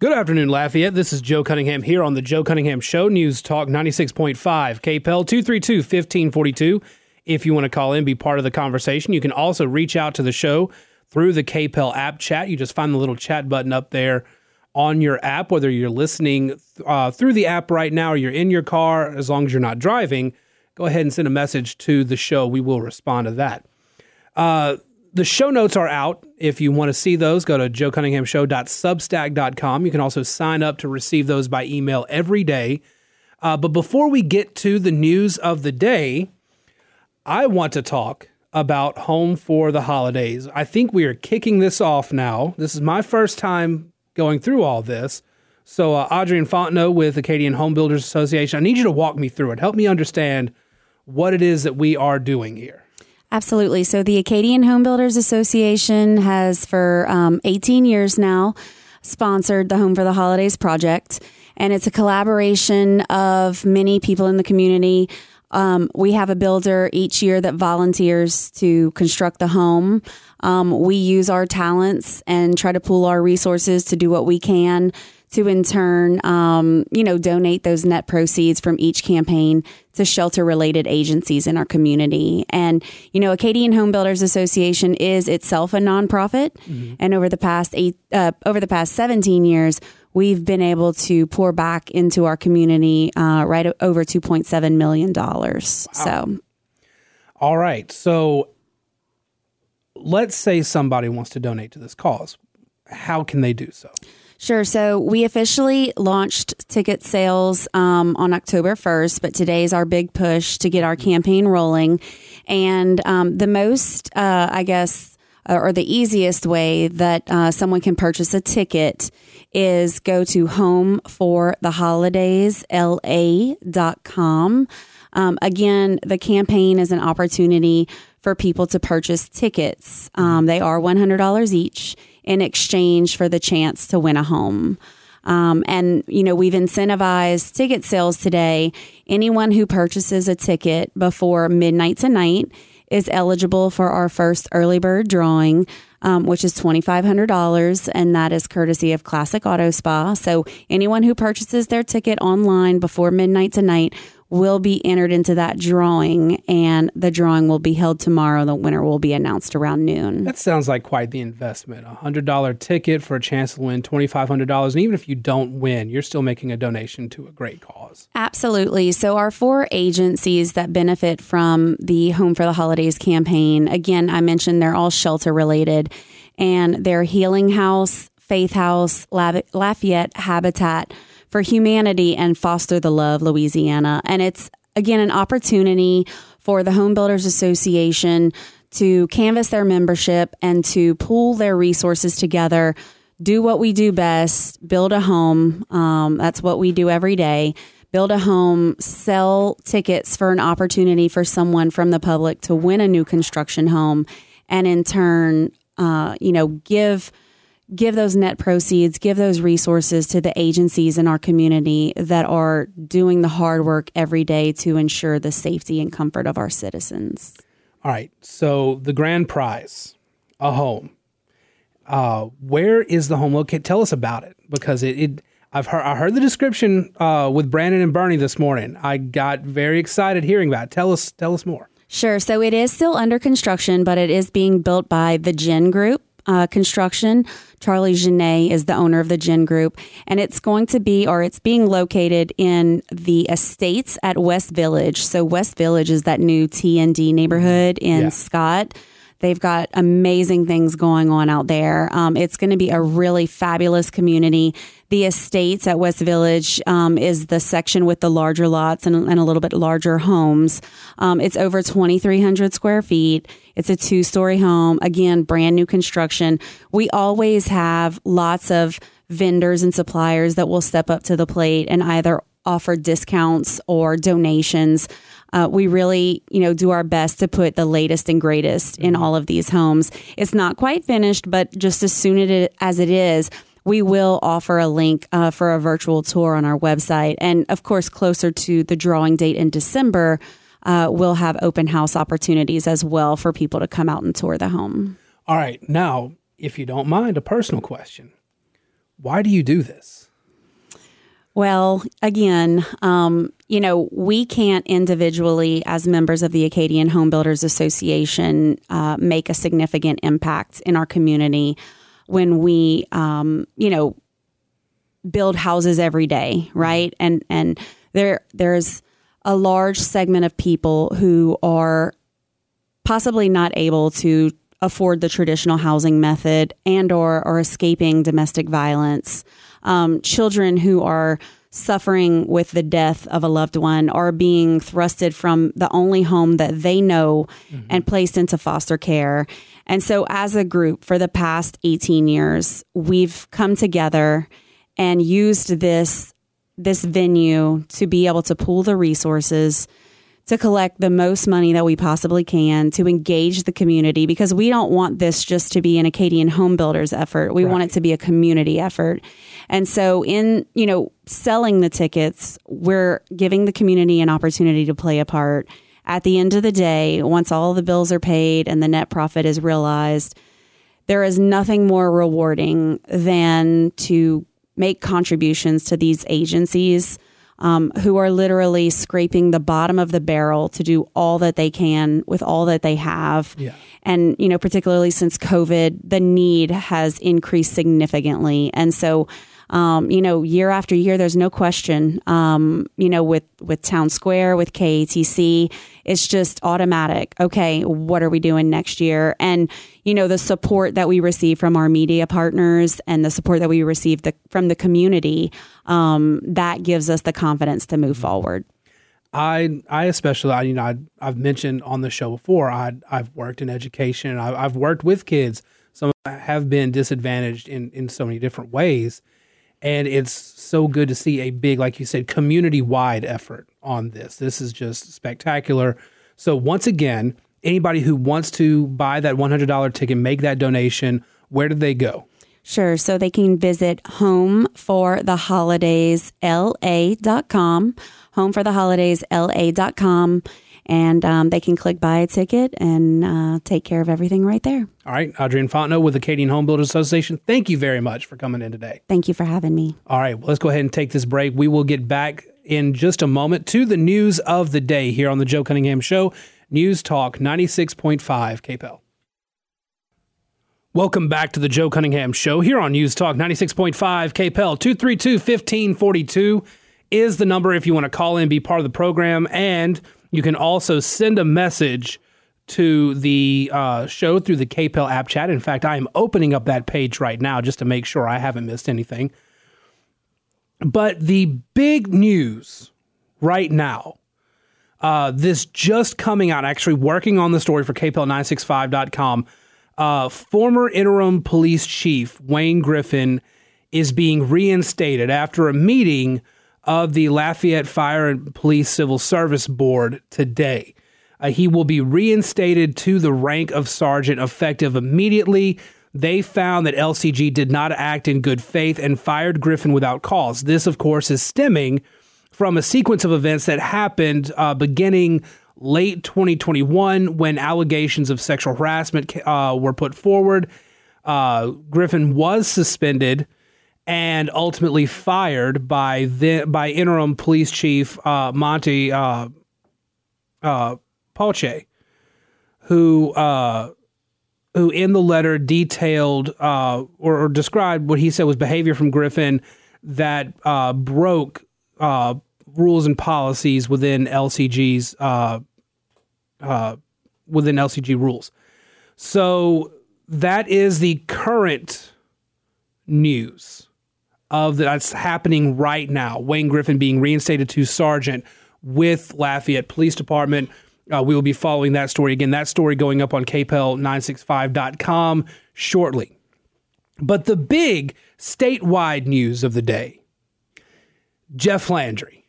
Good afternoon, Lafayette. This is Joe Cunningham here on the Joe Cunningham Show, News Talk 96.5, KPEL 232 1542. If you want to call in, be part of the conversation, you can also reach out to the show through the KPEL app chat. You just find the little chat button up there on your app, whether you're listening uh, through the app right now or you're in your car, as long as you're not driving, go ahead and send a message to the show. We will respond to that. Uh, the show notes are out. If you want to see those, go to joecunninghamshow.substack.com. You can also sign up to receive those by email every day. Uh, but before we get to the news of the day, I want to talk about home for the holidays. I think we are kicking this off now. This is my first time going through all this. So, uh, Adrian Fontenot with Acadian Home Builders Association, I need you to walk me through it. Help me understand what it is that we are doing here. Absolutely. So the Acadian Home Builders Association has for um, 18 years now sponsored the Home for the Holidays project, and it's a collaboration of many people in the community. Um, we have a builder each year that volunteers to construct the home. Um, we use our talents and try to pool our resources to do what we can to in turn, um, you know, donate those net proceeds from each campaign to shelter related agencies in our community. And, you know, Acadian Home Builders Association is itself a nonprofit. Mm-hmm. And over the past eight, uh, over the past 17 years, we've been able to pour back into our community uh, right over $2.7 million. Wow. So, all right. So, let's say somebody wants to donate to this cause. How can they do so? Sure. So we officially launched ticket sales um, on October 1st, but today is our big push to get our campaign rolling. And um, the most, uh, I guess, uh, or the easiest way that uh, someone can purchase a ticket is go to homefortheholidaysla.com. Um, again, the campaign is an opportunity for people to purchase tickets. Um, they are $100 each in exchange for the chance to win a home. Um, and, you know, we've incentivized ticket sales today. Anyone who purchases a ticket before midnight tonight is eligible for our first early bird drawing, um, which is $2,500, and that is courtesy of Classic Auto Spa. So anyone who purchases their ticket online before midnight tonight will be entered into that drawing, and the drawing will be held tomorrow. The winner will be announced around noon. That sounds like quite the investment. A hundred dollar ticket for a chance to win twenty five hundred dollars, and even if you don't win, you're still making a donation to a great cause. Absolutely. So our four agencies that benefit from the Home for the Holidays campaign, again, I mentioned they're all shelter related, and they're Healing House, Faith House, Lafayette Habitat for Humanity and Foster the Love Louisiana. And it's, again, an opportunity for the Home Builders Association to canvass their membership and to pool their resources together, do what we do best, build a home. Um, that's what we do every day. Build a home, sell tickets for an opportunity for someone from the public to win a new construction home, and in turn, uh, you know, give give those net proceeds, give those resources to the agencies in our community that are doing the hard work every day to ensure the safety and comfort of our citizens. All right. So the grand prize, a home. Uh, where is the home located? Tell us about it because it, it I've heard I heard the description uh, with Brandon and Bernie this morning. I got very excited hearing about it. Tell us tell us more. Sure. So it is still under construction, but it is being built by the Gin Group uh, Construction. Charlie Genet is the owner of the Gin Group, and it's going to be, or it's being located in the estates at West Village. So West Village is that new T and D neighborhood in yeah. Scott. They've got amazing things going on out there. Um, it's going to be a really fabulous community. The estates at West Village um, is the section with the larger lots and, and a little bit larger homes. Um, it's over 2,300 square feet. It's a two story home. Again, brand new construction. We always have lots of vendors and suppliers that will step up to the plate and either offer discounts or donations. Uh, we really, you know, do our best to put the latest and greatest in all of these homes. It's not quite finished, but just as soon as it is, we will offer a link uh, for a virtual tour on our website. And of course, closer to the drawing date in December, uh, we'll have open house opportunities as well for people to come out and tour the home. All right. Now, if you don't mind, a personal question. Why do you do this? Well, again, um, you know, we can't individually, as members of the Acadian Home Builders Association, uh, make a significant impact in our community when we, um, you know, build houses every day, right? And and there there's a large segment of people who are possibly not able to afford the traditional housing method and or are escaping domestic violence um, children who are suffering with the death of a loved one are being thrusted from the only home that they know mm-hmm. and placed into foster care. And so, as a group, for the past 18 years, we've come together and used this this venue to be able to pool the resources to collect the most money that we possibly can to engage the community because we don't want this just to be an Acadian home builders effort. We right. want it to be a community effort. And so in, you know, selling the tickets, we're giving the community an opportunity to play a part. At the end of the day, once all the bills are paid and the net profit is realized, there is nothing more rewarding than to make contributions to these agencies um, who are literally scraping the bottom of the barrel to do all that they can with all that they have. Yeah. And, you know, particularly since COVID, the need has increased significantly. And so, um, you know, year after year, there's no question. Um, you know, with with Town Square, with KATC, it's just automatic. Okay, what are we doing next year? And you know, the support that we receive from our media partners and the support that we receive the, from the community, um, that gives us the confidence to move forward. I I especially I, you know I, I've mentioned on the show before I I've worked in education I, I've worked with kids some have been disadvantaged in in so many different ways and it's so good to see a big, like you said, community wide effort on this. This is just spectacular. So, once again, anybody who wants to buy that $100 ticket, make that donation, where do they go? Sure. So they can visit homefortheholidaysla.com, homefortheholidaysla.com, and um, they can click buy a ticket and uh, take care of everything right there. All right, Adrienne Fontenot with the Acadian Home Builders Association. Thank you very much for coming in today. Thank you for having me. All right, well, let's go ahead and take this break. We will get back in just a moment to the news of the day here on the Joe Cunningham Show, News Talk 96.5 KPEL. Welcome back to the Joe Cunningham Show here on News Talk 96.5 KPEL 232 1542 is the number if you want to call in, be part of the program, and you can also send a message to the uh, show through the KPEL app chat. In fact, I am opening up that page right now just to make sure I haven't missed anything. But the big news right now, uh, this just coming out, actually working on the story for KPEL965.com, uh, former interim police chief Wayne Griffin is being reinstated after a meeting of the Lafayette Fire and Police Civil Service Board today. Uh, he will be reinstated to the rank of sergeant effective immediately. They found that LCG did not act in good faith and fired Griffin without cause. This, of course, is stemming from a sequence of events that happened uh, beginning late 2021 when allegations of sexual harassment uh, were put forward. Uh, Griffin was suspended and ultimately fired by the by interim police chief uh, Monty uh, uh, who uh, who in the letter detailed uh, or, or, described what he said was behavior from Griffin that uh, broke uh, rules and policies within LCG's within LCG rules. So that is the current news of that's happening right now. Wayne Griffin being reinstated to sergeant with Lafayette Police Department. Uh, we will be following that story again. That story going up on kpel965.com shortly. But the big statewide news of the day Jeff Landry.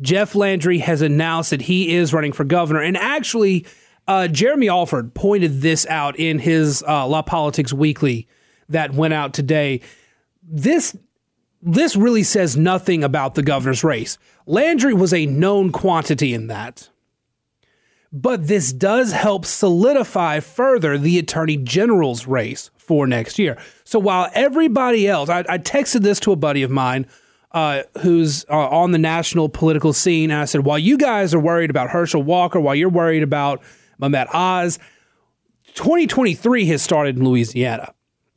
Jeff Landry has announced that he is running for governor. And actually, uh, Jeremy Alford pointed this out in his uh, LaPolitics Weekly that went out today. This this really says nothing about the governor's race. Landry was a known quantity in that. But this does help solidify further the attorney general's race for next year. So while everybody else, I, I texted this to a buddy of mine uh, who's uh, on the national political scene, and I said, while you guys are worried about Herschel Walker, while you're worried about Mehmet Oz, 2023 has started in Louisiana.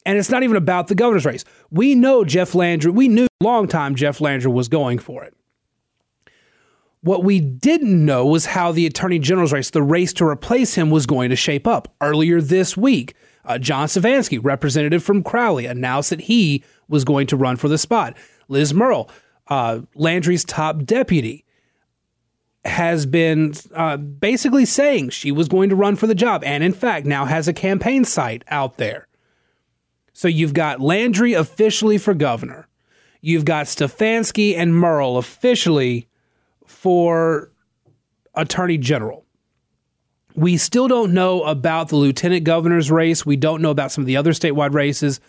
And it's not even about the governor's race. We know Jeff Landry, we knew long time Jeff Landry was going for it. What we didn't know was how the attorney general's race, the race to replace him, was going to shape up. Earlier this week, uh, John Stefanski, representative from Crowley, announced that he was going to run for the spot. Liz Murrill, uh, Landry's top deputy, has been uh, basically saying she was going to run for the job, and in fact, now has a campaign site out there. So you've got Landry officially for governor. You've got Stefanski and Murrill officially for attorney general. We still don't know about the lieutenant governor's race. We don't know about some of the other statewide races.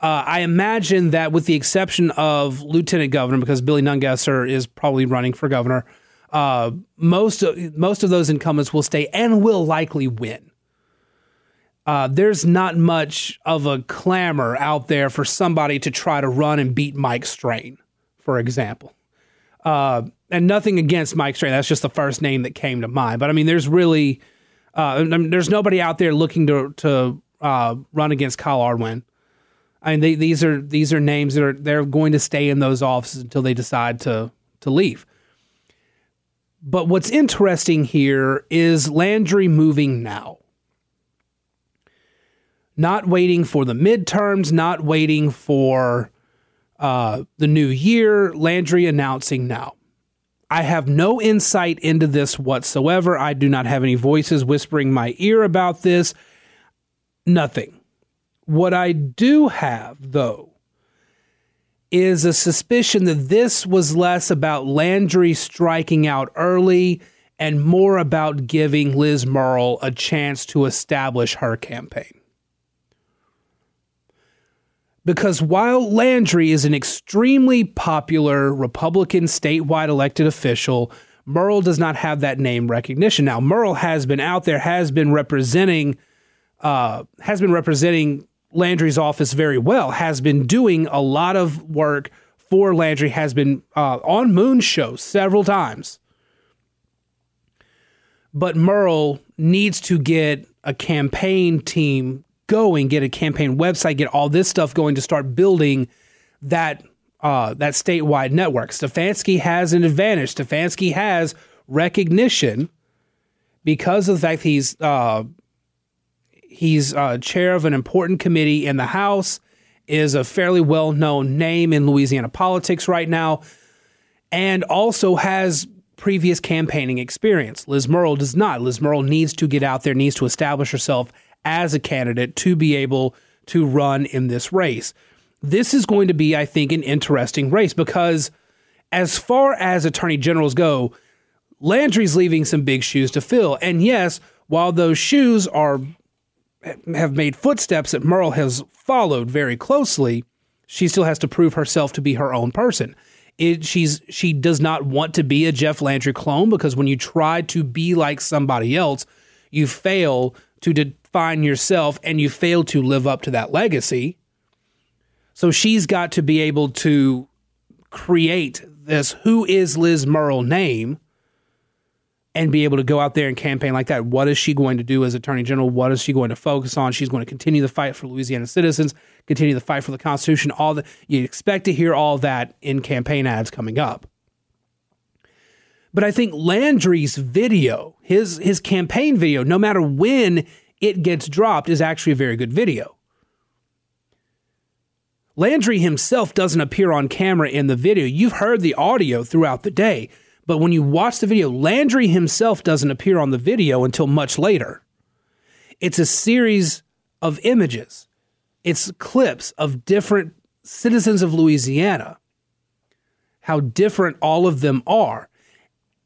Uh, I imagine that, with the exception of lieutenant governor, because Billy Nungesser is probably running for governor, uh, most of, most of those incumbents will stay and will likely win. Uh, there's not much of a clamor out there for somebody to try to run and beat Mike Strain, for example. Uh, and nothing against Mike Strain. That's just the first name that came to mind. But I mean, there's really uh, there's nobody out there looking to to uh, run against Kyle Ardoin. I mean, they, these are these are names that are they're going to stay in those offices until they decide to to leave. But what's interesting here is Landry moving now. Not waiting for the midterms, not waiting for uh, the new year. Landry announcing now. I have no insight into this whatsoever. I do not have any voices whispering my ear about this. Nothing. What I do have, though, is a suspicion that this was less about Landry striking out early and more about giving Liz Murrill a chance to establish her campaign. Because while Landry is an extremely popular Republican statewide elected official, Murrill does not have that name recognition. Now, Murrill has been out there, has been representing, uh, has been representing Landry's office very well, has been doing a lot of work for Landry, has been uh, on Moon Show several times. But Murrill needs to get a campaign team going, get a campaign website, get all this stuff going to start building that uh, that statewide network. Stefanski has an advantage. Stefanski has recognition because of the fact he's uh, He's uh, chair of an important committee in the House, is a fairly well known name in Louisiana politics right now, and also has previous campaigning experience. Liz Murrill does not. Liz Murrill needs to get out there, needs to establish herself as a candidate to be able to run in this race. This is going to be, I think, an interesting race because, as far as attorney generals go, Landry's leaving some big shoes to fill. And yes, while those shoes are have made footsteps that Murrill has followed very closely, she still has to prove herself to be her own person. It, she's she does not want to be a Jeff Landry clone because when you try to be like somebody else, you fail to define yourself and you fail to live up to that legacy. So she's got to be able to create this who is Liz Murrill name and be able to go out there and campaign like that. What is she going to do as Attorney General? What is she going to focus on? She's going to continue the fight for Louisiana citizens, continue the fight for the Constitution. All the you expect to hear all that in campaign ads coming up. But I think Landry's video, his his campaign video, no matter when it gets dropped, is actually a very good video. Landry himself doesn't appear on camera in the video. You've heard the audio throughout the day. But when you watch the video, Landry himself doesn't appear on the video until much later. It's a series of images, it's clips of different citizens of Louisiana, how different all of them are.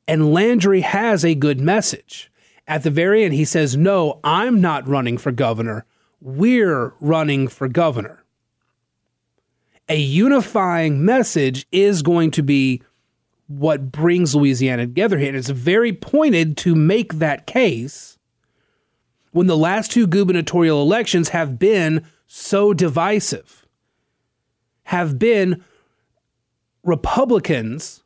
And Landry has a good message. At the very end, he says, No, I'm not running for governor. We're running for governor. A unifying message is going to be what brings Louisiana together here. And it's very pointed to make that case when the last two gubernatorial elections have been so divisive, have been Republicans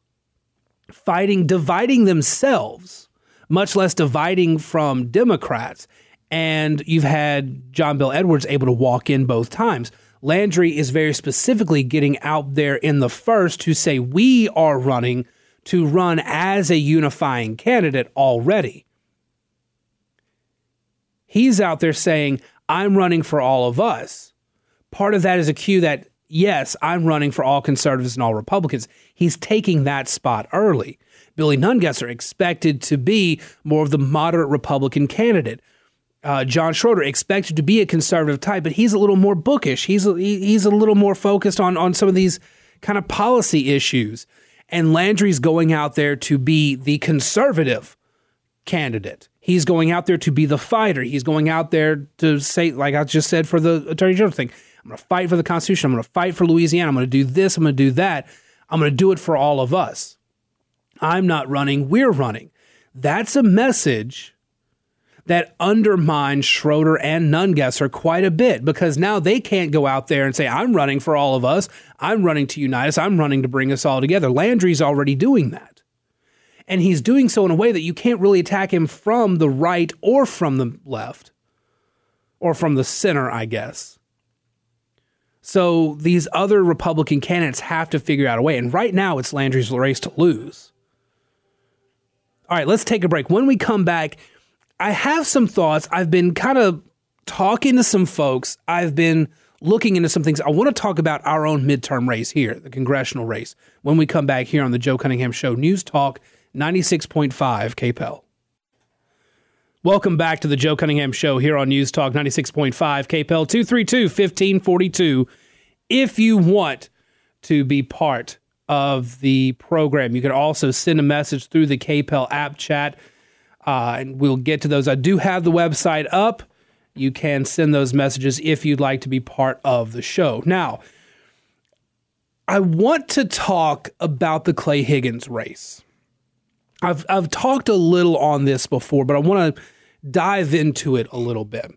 fighting, dividing themselves, much less dividing from Democrats. And you've had John Bel Edwards able to walk in both times. Landry is very specifically getting out there in the first to say, we are running to run as a unifying candidate already. He's out there saying, I'm running for all of us. Part of that is a cue that, yes, I'm running for all conservatives and all Republicans. He's taking that spot early. Billy Nungesser expected to be more of the moderate Republican candidate. Uh, John Schroder expected to be a conservative type, but he's a little more bookish. He's a, he's a little more focused on on some of these kind of policy issues. And Landry's going out there to be the conservative candidate. He's going out there to be the fighter. He's going out there to say, like I just said for the Attorney General thing, I'm going to fight for the Constitution. I'm going to fight for Louisiana. I'm going to do this. I'm going to do that. I'm going to do it for all of us. I'm not running. We're running. That's a message that undermines Schroder and Nungesser quite a bit because now they can't go out there and say, I'm running for all of us. I'm running to unite us. I'm running to bring us all together. Landry's already doing that. And he's doing so in a way that you can't really attack him from the right or from the left or from the center, I guess. So these other Republican candidates have to figure out a way. And right now, it's Landry's race to lose. All right, let's take a break. When we come back, I have some thoughts. I've been kind of talking to some folks. I've been looking into some things. I want to talk about our own midterm race here, the congressional race, when we come back here on the Joe Cunningham Show. News Talk 96.5 KPEL. Welcome back to the Joe Cunningham Show here on News Talk 96.5 KPEL 232 1542. If you want to be part of the program, you can also send a message through the KPEL app chat uh, and we'll get to those. I do have the website up. You can send those messages if you'd like to be part of the show. Now, I want to talk about the Clay Higgins race. I've I've talked a little on this before, but I want to dive into it a little bit.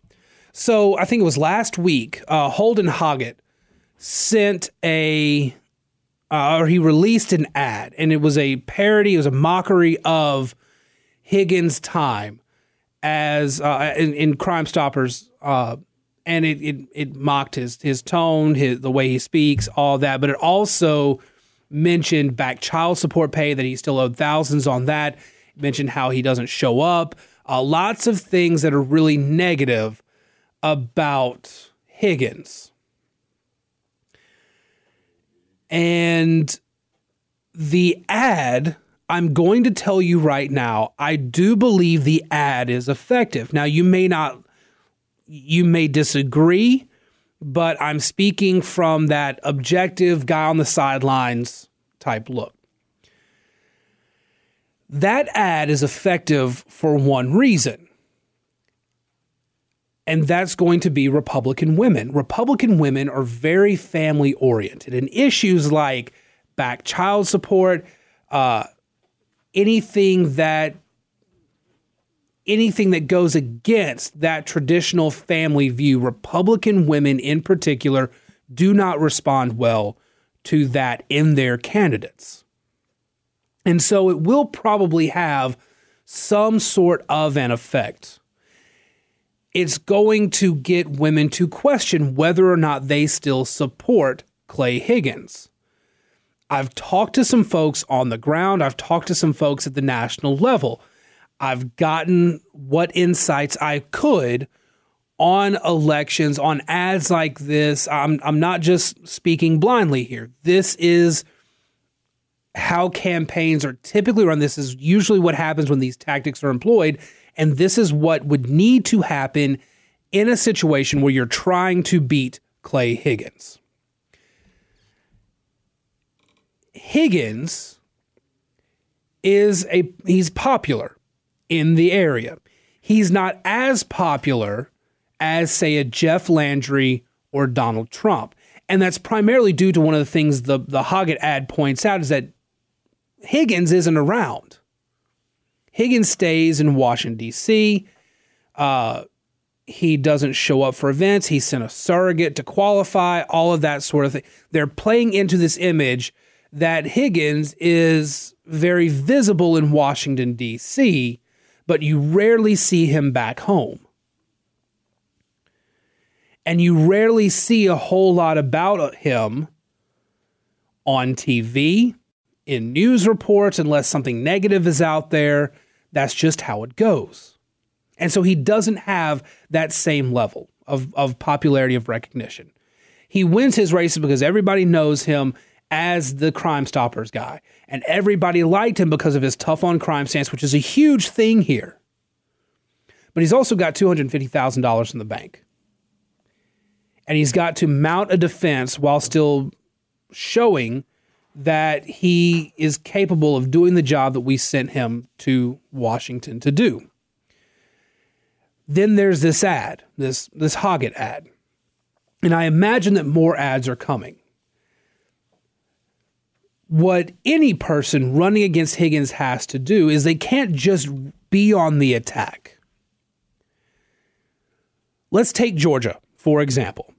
So I think it was last week. Uh, Holden Hoggatt sent a, uh, or he released an ad, and it was a parody. It was a mockery of Higgins' time as uh, in, in, Crime Stoppers, uh, and it, it, it mocked his his tone, his the way he speaks, all that. But it also mentioned back child support pay that he still owed thousands on that. It mentioned how he doesn't show up. Uh, lots of things that are really negative about Higgins. And the ad I'm going to tell you right now, I do believe the ad is effective. Now, you may not, you may disagree, but I'm speaking from that objective guy on the sidelines type look. That ad is effective for one reason, and that's going to be Republican women. Republican women are very family oriented, and issues like back child support, uh, anything that anything that goes against that traditional family view, Republican women in particular do not respond well to that in their candidates. And so it will probably have some sort of an effect. It's going to get women to question whether or not they still support Clay Higgins. I've talked to some folks on the ground, I've talked to some folks at the national level. I've gotten what insights I could on elections, on ads like this. I'm, I'm not just speaking blindly here. This is how campaigns are typically run. This is usually what happens when these tactics are employed. And this is what would need to happen in a situation where you're trying to beat Clay Higgins. Higgins is a he's popular in the area. He's not as popular as say a Jeff Landry or Donald Trump. And that's primarily due to one of the things the the Hoggatt ad points out is that Higgins isn't around. Higgins stays in Washington, D.C. Uh, he doesn't show up for events. He sent a surrogate to qualify, all of that sort of thing. They're playing into this image that Higgins is very visible in Washington, D.C., but you rarely see him back home. And you rarely see a whole lot about him on TV, in news reports, unless something negative is out there. That's just how it goes. And so he doesn't have that same level of, of popularity of recognition. He wins his races because everybody knows him as the Crime Stoppers guy. And everybody liked him because of his tough on crime stance, which is a huge thing here. But he's also got $250,000 in the bank. And he's got to mount a defense while still showing that he is capable of doing the job that we sent him to Washington to do. Then there's this ad, this this Hoggatt ad. And I imagine that more ads are coming. What any person running against Higgins has to do is they can't just be on the attack. Let's take Georgia, for example.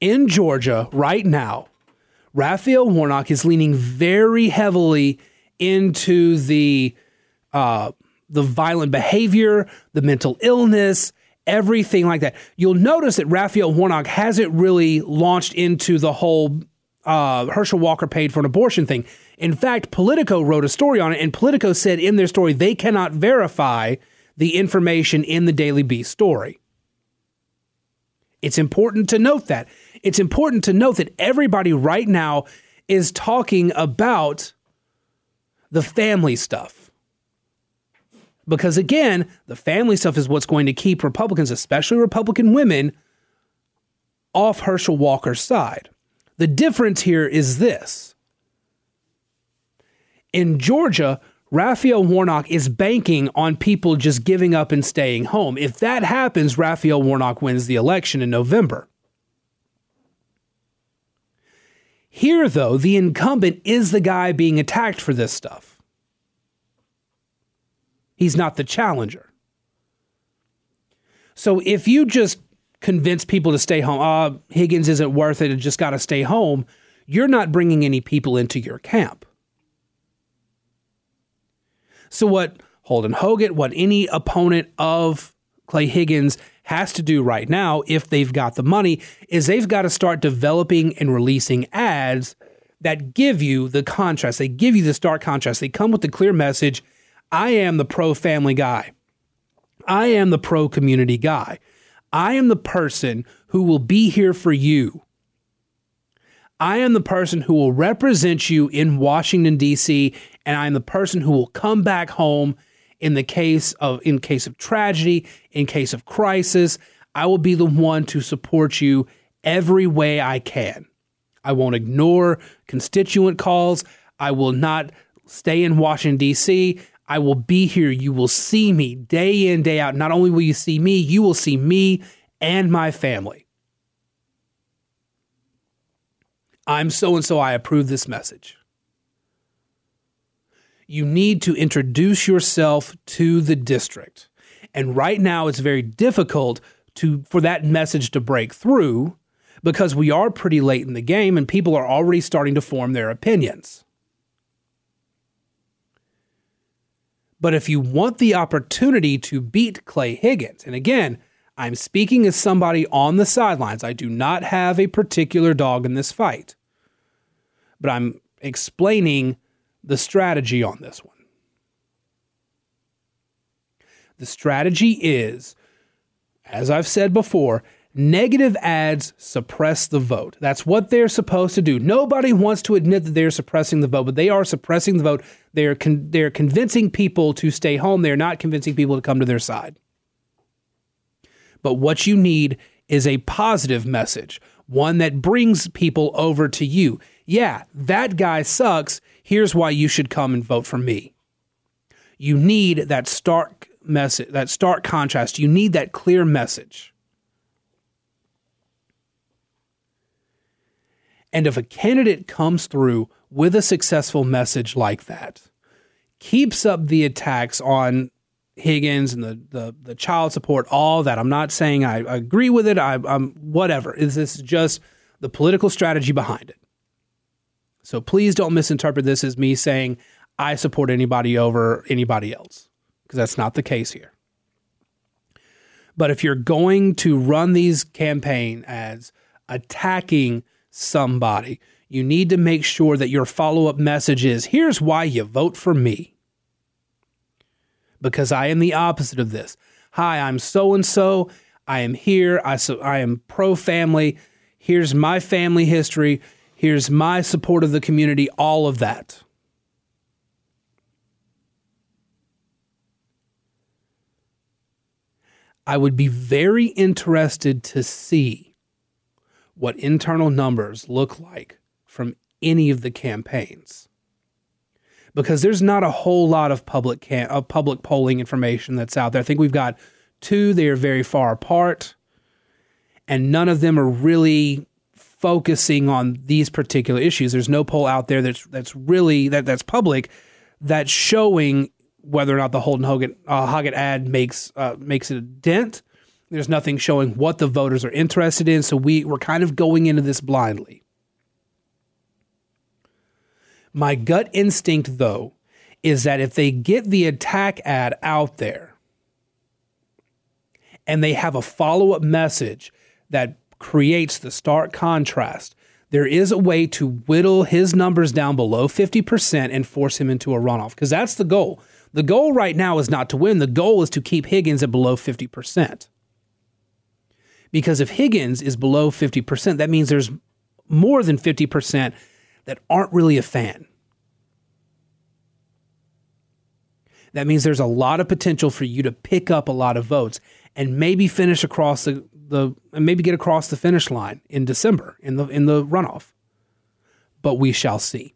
In Georgia, right now, Raphael Warnock is leaning very heavily into the uh, the violent behavior, the mental illness, everything like that. You'll notice that Raphael Warnock hasn't really launched into the whole uh, Herschel Walker paid for an abortion thing. In fact, Politico wrote a story on it, and Politico said in their story they cannot verify the information in the Daily Beast story. It's important to note that. It's important to note that everybody right now is talking about the family stuff. Because again, the family stuff is what's going to keep Republicans, especially Republican women, off Herschel Walker's side. The difference here is this. In Georgia, Raphael Warnock is banking on people just giving up and staying home. If that happens, Raphael Warnock wins the election in November. Here, though, the incumbent is the guy being attacked for this stuff. He's not the challenger. So if you just convince people to stay home, uh, Higgins isn't worth it and just got to stay home, you're not bringing any people into your camp. So, what Holden Hoggatt, what any opponent of Clay Higgins has to do right now, if they've got the money, is they've got to start developing and releasing ads that give you the contrast. They give you the stark contrast. They come with the clear message I am the pro family guy. I am the pro community guy. I am the person who will be here for you. I am the person who will represent you in Washington D.C. and I am the person who will come back home in the case of in case of tragedy, in case of crisis. I will be the one to support you every way I can. I won't ignore constituent calls. I will not stay in Washington D.C. I will be here. You will see me day in, day out. Not only will you see me, you will see me and my family. I'm so and so. I approve this message. You need to introduce yourself to the district. And right now, it's very difficult to for that message to break through because we are pretty late in the game and people are already starting to form their opinions. But if you want the opportunity to beat Clay Higgins, and again, I'm speaking as somebody on the sidelines, I do not have a particular dog in this fight, but I'm explaining the strategy on this one. The strategy is, as I've said before, Negative ads suppress the vote. That's what they're supposed to do. Nobody wants to admit that they're suppressing the vote, but they are suppressing the vote. They're con- they're convincing people to stay home. They're not convincing people to come to their side. But what you need is a positive message, one that brings people over to you. Yeah, that guy sucks. Here's why you should come and vote for me. You need that stark message, that stark contrast. You need that clear message. And if a candidate comes through with a successful message like that, keeps up the attacks on Higgins and the, the, the child support, all that. I'm not saying I, agree with it. I, am whatever. Is this just the political strategy behind it? So please don't misinterpret this as me saying I support anybody over anybody else because that's not the case here. But if you're going to run these campaign ads attacking somebody, you need to make sure that your follow up message is here's why you vote for me. Because I am the opposite of this. Hi, I'm so and so. I am here. I, so, I am pro family. Here's my family history. Here's my support of the community, all of that. I would be very interested to see what internal numbers look like from any of the campaigns because there's not a whole lot of public cam- of public polling information that's out there. I think we've got two; they are very far apart, and none of them are really focusing on these particular issues. There's no poll out there that's that's really that that's public that's showing whether or not the Holden uh, Hoggatt ad makes uh, makes it a dent. There's nothing showing what the voters are interested in, so we we're kind of going into this blindly. My gut instinct, though, is that if they get the attack ad out there and they have a follow up message that creates the stark contrast, there is a way to whittle his numbers down below 50% and force him into a runoff because that's the goal. The goal right now is not to win, the goal is to keep Higgins at below 50%. Because if Higgins is below 50%, that means there's more than 50% that aren't really a fan. That means there's a lot of potential for you to pick up a lot of votes and maybe finish across the, the and maybe get across the finish line in December in the in the runoff. But we shall see.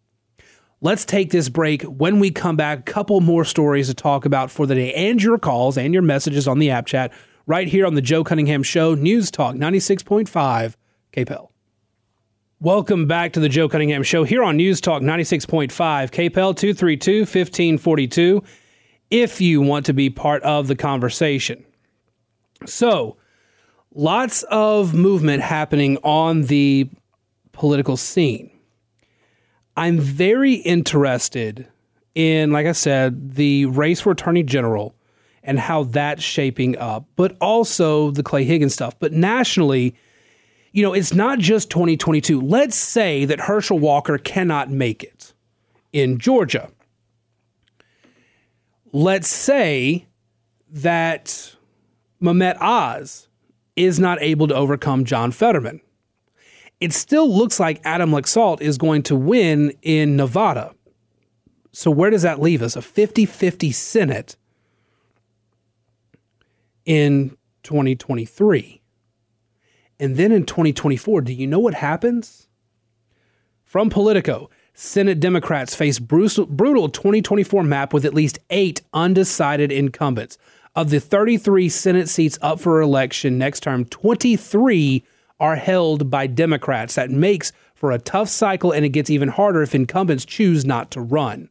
Let's take this break. When we come back, a couple more stories to talk about for the day and your calls and your messages on the app chat right here on the Joe Cunningham Show, News Talk 96.5 KPEL. Welcome back to the Joe Cunningham Show here on News Talk 96.5 KPEL 232 1542 if you want to be part of the conversation. So, lots of movement happening on the political scene. I'm very interested in, like I said, the race for attorney general and how that's shaping up, but also the Clay Higgins stuff. But nationally, you know, it's not just 2022. Let's say that Herschel Walker cannot make it in Georgia. Let's say that Mehmet Oz is not able to overcome John Fetterman. It still looks like Adam Laxalt is going to win in Nevada. So, where does that leave us? A 50 50 Senate in 2023. And then in 2024, do you know what happens? From Politico, Senate Democrats face brutal, 2024 map with at least eight undecided incumbents. Of the 33 Senate seats up for election next term, 23 are held by Democrats. That makes for a tough cycle, and it gets even harder if incumbents choose not to run.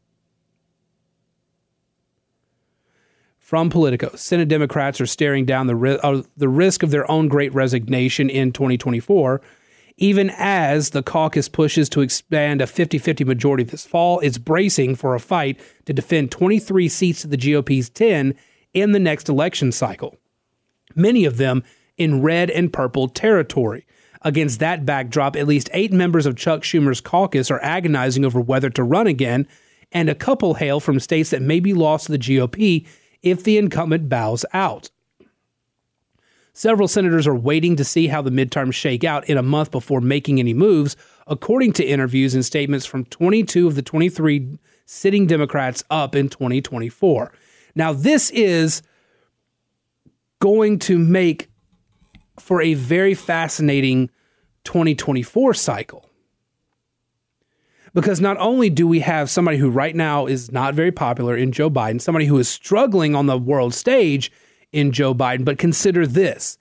From Politico, Senate Democrats are staring down the, uh, the risk of their own great resignation in 2024 even as the caucus pushes to expand a 50 50 majority this fall, it's bracing for a fight to defend 23 seats to the GOP's 10 in the next election cycle, many of them in red and purple territory. Against that backdrop, at least eight members of Chuck Schumer's caucus are agonizing over whether to run again, and a couple hail from states that may be lost to the GOP if the incumbent bows out. Several senators are waiting to see how the midterms shake out in a month before making any moves, according to interviews and statements from 22 of the 23 sitting Democrats up in 2024. Now, this is going to make for a very fascinating 2024 cycle. Because not only do we have somebody who right now is not very popular in Joe Biden, somebody who is struggling on the world stage in Joe Biden. But consider this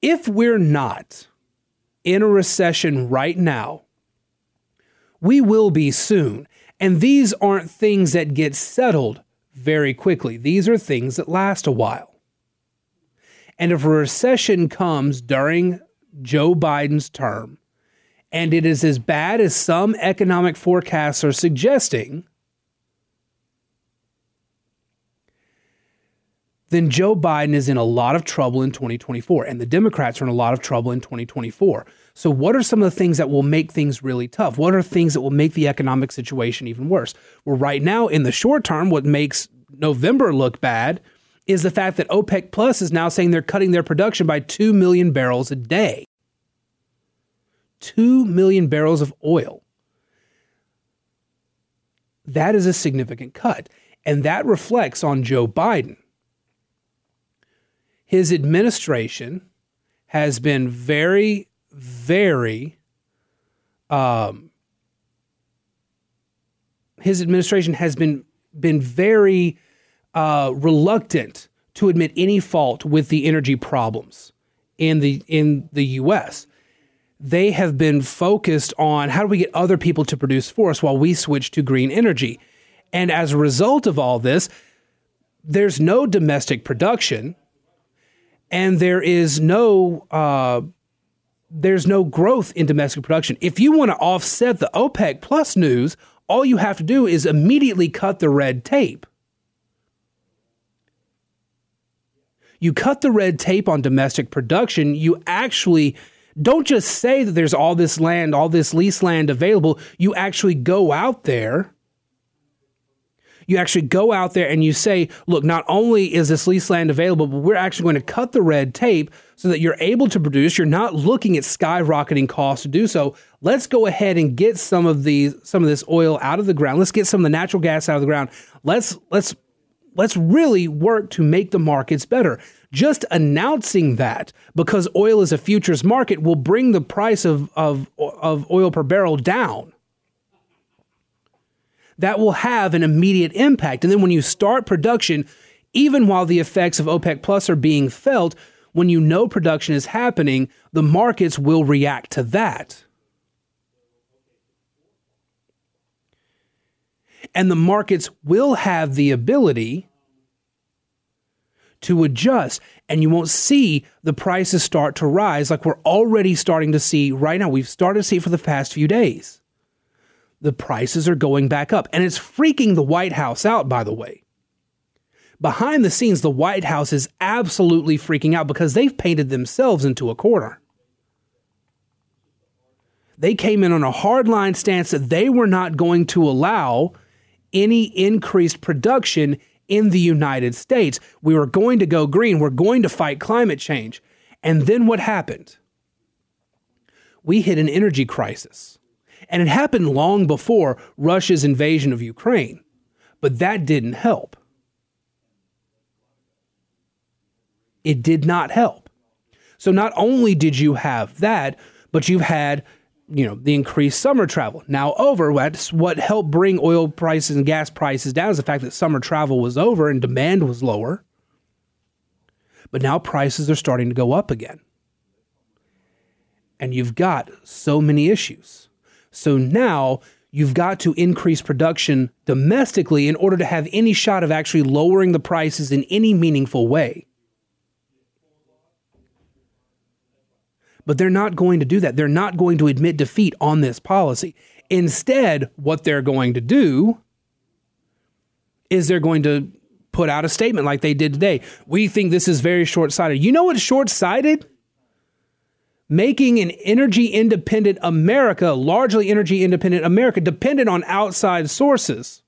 if we're not in a recession right now, we will be soon. And these aren't things that get settled very quickly, these are things that last a while. And if a recession comes during Joe Biden's term, and it is as bad as some economic forecasts are suggesting, then Joe Biden is in a lot of trouble in 2024, and the Democrats are in a lot of trouble in 2024. So, what are some of the things that will make things really tough? What are things that will make the economic situation even worse? Well, right now, in the short term, what makes November look bad is the fact that OPEC Plus is now saying they're cutting their production by 2 million barrels a day. 2 million barrels of oil. That is a significant cut. And that reflects on Joe Biden. His administration has been very very um, his administration has been been very uh, reluctant to admit any fault with the energy problems in the in the U.S. They have been focused on how do we get other people to produce for us while we switch to green energy, and as a result of all this, there's no domestic production, and there is no uh, there's no growth in domestic production. If you want to offset the OPEC plus news, all you have to do is immediately cut the red tape. You cut the red tape on domestic production, you actually don't just say that there's all this land, all this lease land available. You actually go out there you actually go out there and you say, look, not only is this lease land available, but we're actually going to cut the red tape so that you're able to produce. You're not looking at skyrocketing costs to do so. Let's go ahead and get some of these some of this oil out of the ground. Let's get some of the natural gas out of the ground. Let's let's let's really work to make the markets better. Just announcing that because oil is a futures market will bring the price of, of, of oil per barrel down that will have an immediate impact. And then when you start production, even while the effects of OPEC Plus are being felt, when you know production is happening, the markets will react to that. And the markets will have the ability to adjust, and you won't see the prices start to rise like we're already starting to see right now. We've started to see for the past few days the prices are going back up. And it's freaking the White House out, by the way. Behind the scenes, the White House is absolutely freaking out because they've painted themselves into a corner. They came in on a hardline stance that they were not going to allow any increased production in the United States. We were going to go green. We're going to fight climate change. And then what happened? We hit an energy crisis. And it happened long before Russia's invasion of Ukraine. But that didn't help. It did not help. So not only did you have that, but you've had you know the increased summer travel. Now over that's what helped bring oil prices and gas prices down is the fact that summer travel was over and demand was lower. But now prices are starting to go up again. And you've got so many issues. So now you've got to increase production domestically in order to have any shot of actually lowering the prices in any meaningful way. But they're not going to do that. They're not going to admit defeat on this policy. Instead, what they're going to do is they're going to put out a statement like they did today. We think this is very short sighted. You know what's short sighted? making an energy independent America, largely energy independent America, dependent on outside sources.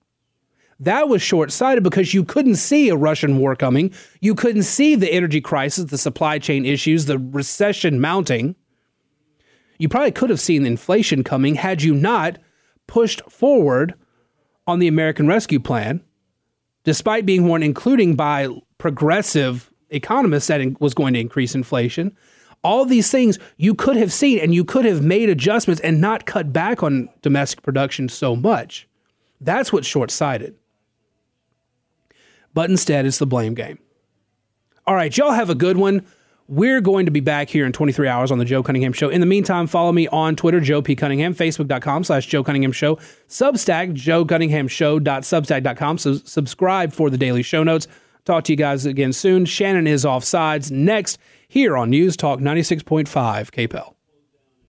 That was short sighted because you couldn't see a Russian war coming. You couldn't see the energy crisis, the supply chain issues, the recession mounting. You probably could have seen inflation coming had you not pushed forward on the American Rescue Plan, despite being warned, including by progressive economists, that it was going to increase inflation all these things you could have seen and you could have made adjustments and not cut back on domestic production so much. That's what's short sighted. But instead, it's the blame game. All right, y'all have a good one. We're going to be back here in 23 hours on the Joe Cunningham Show. In the meantime, follow me on Twitter, Joe P. Cunningham, Facebook.com slash Joe Cunningham Show, Substack, Joe Cunningham Show.substack.com. So subscribe for the daily show notes. Talk to you guys again soon. Shannon is off sides next here on News Talk 96.5 KPEL.